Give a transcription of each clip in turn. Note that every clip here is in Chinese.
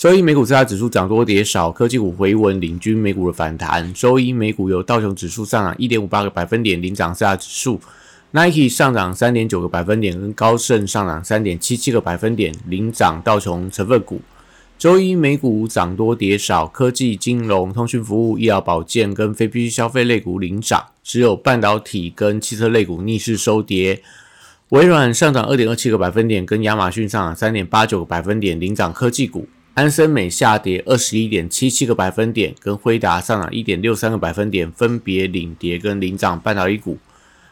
周一美股四大指数涨多跌少，科技股回稳，领军美股的反弹。周一美股由道琼指数上涨一点五八个百分点领涨四大指数，Nike 上涨三点九个百分点，跟高盛上涨三点七七个百分点领涨道琼成分股。周一美股涨多跌少，科技、金融、通讯服务、医疗保健跟非必需消费类股领涨，只有半导体跟汽车类股逆势收跌。微软上涨二点二七个百分点，跟亚马逊上涨三点八九个百分点领涨科技股；安森美下跌二十一点七七个百分点，跟辉达上涨一点六三个百分点分别领跌跟领涨半导体股；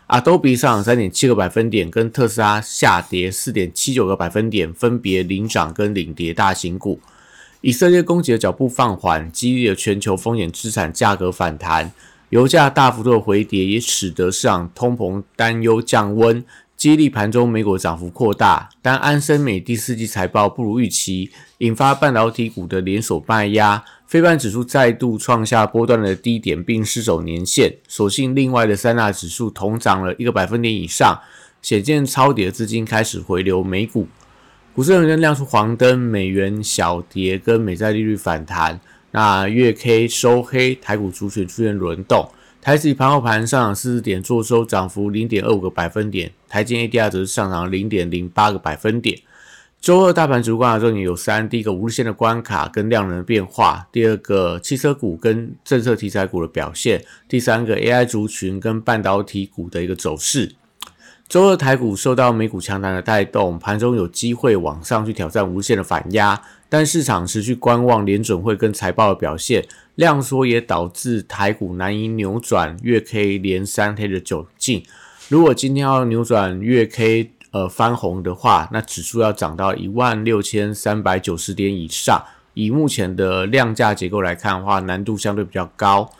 阿多比上涨三点七个百分点，跟特斯拉下跌四点七九个百分点分别领涨跟领跌大型股。以色列攻击的脚步放缓，激励了全球风险资产价格反弹，油价大幅度的回跌也使得市场通膨担忧降温。激励盘中美股涨幅扩大，但安森美第四季财报不如预期，引发半导体股的连锁卖压，非半指数再度创下波段的低点，并失守年线。所幸另外的三大指数同涨了一个百分点以上，显见抄底的资金开始回流美股。股市仍然亮出黄灯，美元小跌跟美债利率反弹。那月 K 收黑，台股主选出现轮动。台指盘后盘上涨四十点，做收涨幅零点二五个百分点。台金 ADR 则是上涨零点零八个百分点。周二大盘主观的重点有三：第一个无日线的关卡跟量能的变化；第二个汽车股跟政策题材股的表现；第三个 AI 族群跟半导体股的一个走势。周二台股受到美股强弹的带动，盘中有机会往上去挑战无限的反压，但市场持续观望联准会跟财报的表现。量缩也导致台股难以扭转月 K 连三黑的窘境。如果今天要扭转月 K 呃翻红的话，那指数要涨到一万六千三百九十点以上。以目前的量价结构来看的话，难度相对比较高。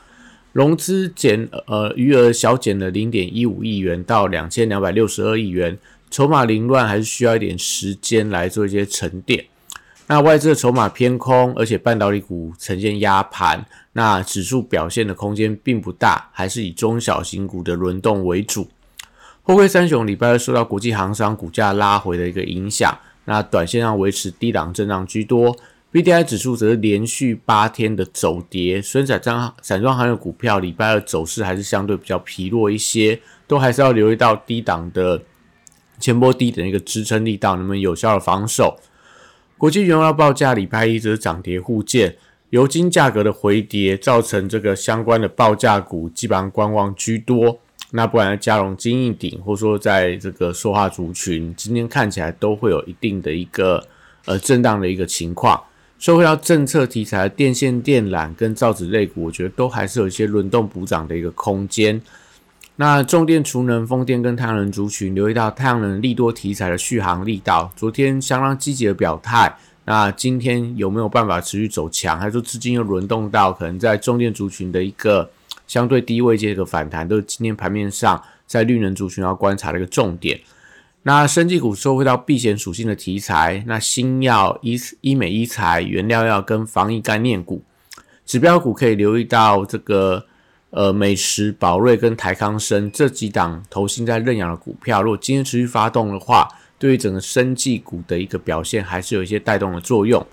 融资减呃余额小减了零点一五亿元到两千两百六十二亿元，筹码凌乱还是需要一点时间来做一些沉淀。那外资的筹码偏空，而且半导体股呈现压盘，那指数表现的空间并不大，还是以中小型股的轮动为主。后辉三雄礼拜二受到国际航商股价拉回的一个影响，那短线上维持低档震荡居多。B D I 指数则是连续八天的走跌，所以散装散装行业股票礼拜二走势还是相对比较疲弱一些，都还是要留意到低档的前波低的一个支撑力道，能不能有效的防守。国际原油报价礼拜一则是涨跌互见，油金价格的回跌造成这个相关的报价股基本上观望居多。那不管在加融、金印顶，或说在这个塑化族群，今天看起来都会有一定的一个呃震荡的一个情况。说回到政策题材，电线电缆跟造纸类股，我觉得都还是有一些轮动补涨的一个空间。那重电、储能、风电跟太阳能族群，留意到太阳能利多题材的续航力道，昨天相当积极的表态。那今天有没有办法持续走强？还是说资金又轮动到可能在重电族群的一个相对低位阶的反弹，都是今天盘面上在绿能族群要观察的一个重点。那生技股收回到避险属性的题材，那新药、医医美、医材、原料药跟防疫概念股，指标股可以留意到这个。呃，美食、宝瑞跟台康生这几档投新在认养的股票，如果今天持续发动的话，对于整个生技股的一个表现，还是有一些带动的作用。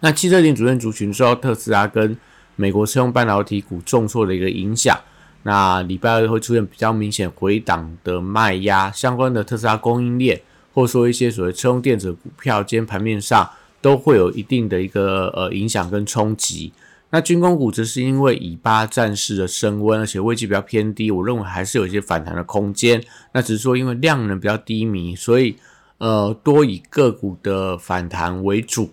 那汽车零主任族群受到特斯拉跟美国车用半导体股重挫的一个影响，那礼拜二会出现比较明显回档的卖压，相关的特斯拉供应链，或说一些所谓车用电子股票，今天盘面上都会有一定的一个呃影响跟冲击。那军工股则是因为以巴战事的升温，而且位置比较偏低，我认为还是有一些反弹的空间。那只是说因为量能比较低迷，所以呃多以个股的反弹为主。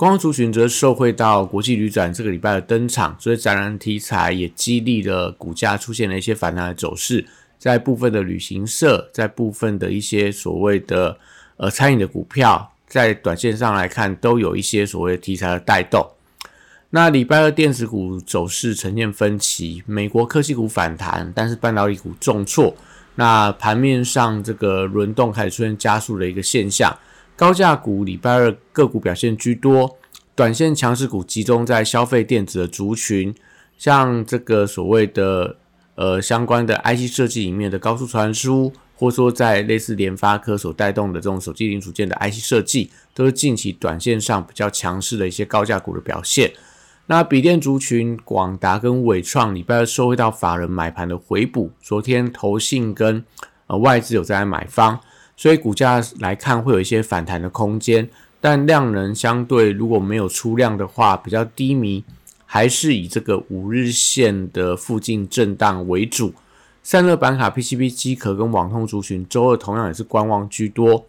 光族群则受惠到国际旅展这个礼拜的登场，所以展览题材也激励了股价出现了一些反弹的走势。在部分的旅行社，在部分的一些所谓的呃餐饮的股票，在短线上来看都有一些所谓题材的带动。那礼拜二电子股走势呈现分歧，美国科技股反弹，但是半导体股重挫。那盘面上这个轮动开始出现加速的一个现象，高价股礼拜二个股表现居多，短线强势股集中在消费电子的族群，像这个所谓的呃相关的 IC 设计里面的高速传输，或说在类似联发科所带动的这种手机零组件的 IC 设计，都是近期短线上比较强势的一些高价股的表现。那笔电族群，广达跟伟创礼拜二收回到法人买盘的回补，昨天投信跟呃外资有在买方，所以股价来看会有一些反弹的空间，但量能相对如果没有出量的话，比较低迷，还是以这个五日线的附近震荡为主。散热板卡、PCB 机壳跟网通族群，周二同样也是观望居多。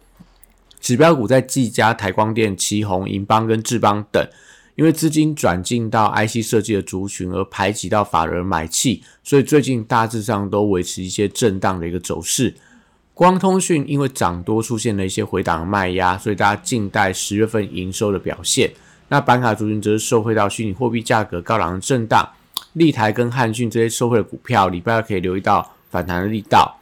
指标股在技嘉、台光电、旗宏、银邦跟智邦等。因为资金转进到 IC 设计的族群而排挤到法人买气，所以最近大致上都维持一些震荡的一个走势。光通讯因为涨多出现了一些回档卖压，所以大家静待十月份营收的表现。那板卡族群则是受惠到虚拟货币价格高涨的震荡，立台跟汉讯这些受惠的股票，礼拜二可以留意到反弹的力道。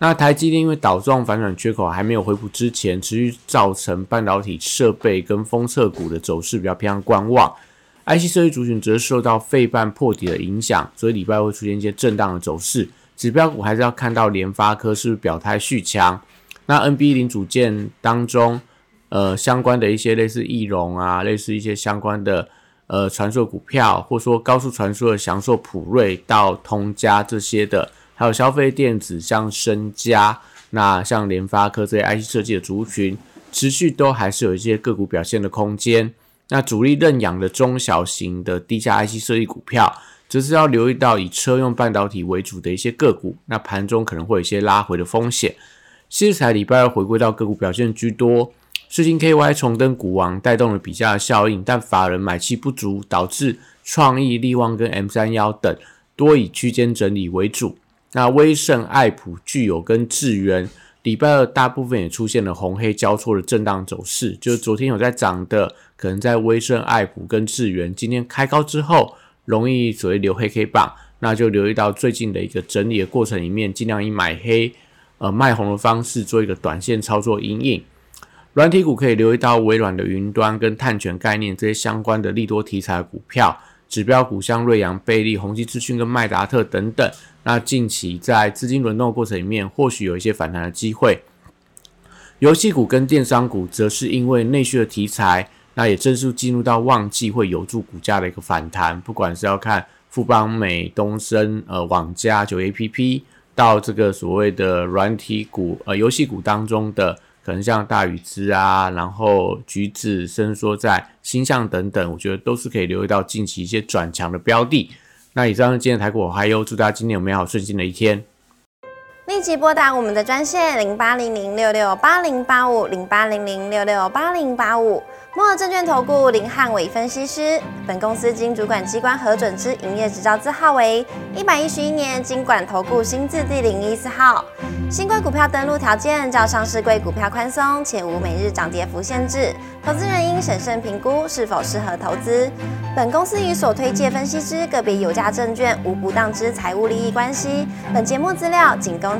那台积电因为导状反转缺口还没有恢复之前，持续造成半导体设备跟封测股的走势比较偏向观望。IC 设计族群则是受到费半破底的影响，所以礼拜会出现一些震荡的走势。指标股还是要看到联发科是不是表态续强。那 NB 零组件当中，呃，相关的一些类似翼龙啊，类似一些相关的呃传输股票，或者说高速传输的享受普瑞到通家这些的。还有消费电子，像深家，那像联发科这些 IC 设计的族群，持续都还是有一些个股表现的空间。那主力认养的中小型的低价 IC 设计股票，则是要留意到以车用半导体为主的一些个股。那盘中可能会有一些拉回的风险。西材礼拜二回归到个股表现居多，世金 KY 重登股王，带动了比价效应，但法人买气不足，导致创意、利旺跟 M 三幺等多以区间整理为主。那威盛、爱普、具有跟智源，礼拜二大部分也出现了红黑交错的震荡走势。就是昨天有在涨的，可能在威盛、爱普跟智源，今天开高之后，容易所谓留黑 K 棒，那就留意到最近的一个整理的过程里面，尽量以买黑、呃卖红的方式做一个短线操作阴影。软体股可以留意到微软的云端跟碳权概念这些相关的利多题材股票。指标股像瑞阳、贝利、宏基资讯跟麦达特等等，那近期在资金轮动的过程里面，或许有一些反弹的机会。游戏股跟电商股则是因为内需的题材，那也正式进入到旺季，会有助股价的一个反弹。不管是要看富邦美、东升、呃网家、九 A P P，到这个所谓的软体股、呃游戏股当中的。可能像大宇资啊，然后橘子伸缩在星象等等，我觉得都是可以留意到近期一些转强的标的。那以上是今天的台股，还有祝大家今天有美好顺心的一天。立即拨打我们的专线零八零零六六八零八五零八零零六六八零八五。摩尔证券投顾林汉伟分析师，本公司经主管机关核准之营业执照字号为一百一十一年经管投顾新字第零一四号。新规股票登录条件较上市贵股票宽松，且无每日涨跌幅限制，投资人应审慎评估是否适合投资。本公司与所推介分析之个别有价证券无不当之财务利益关系。本节目资料仅供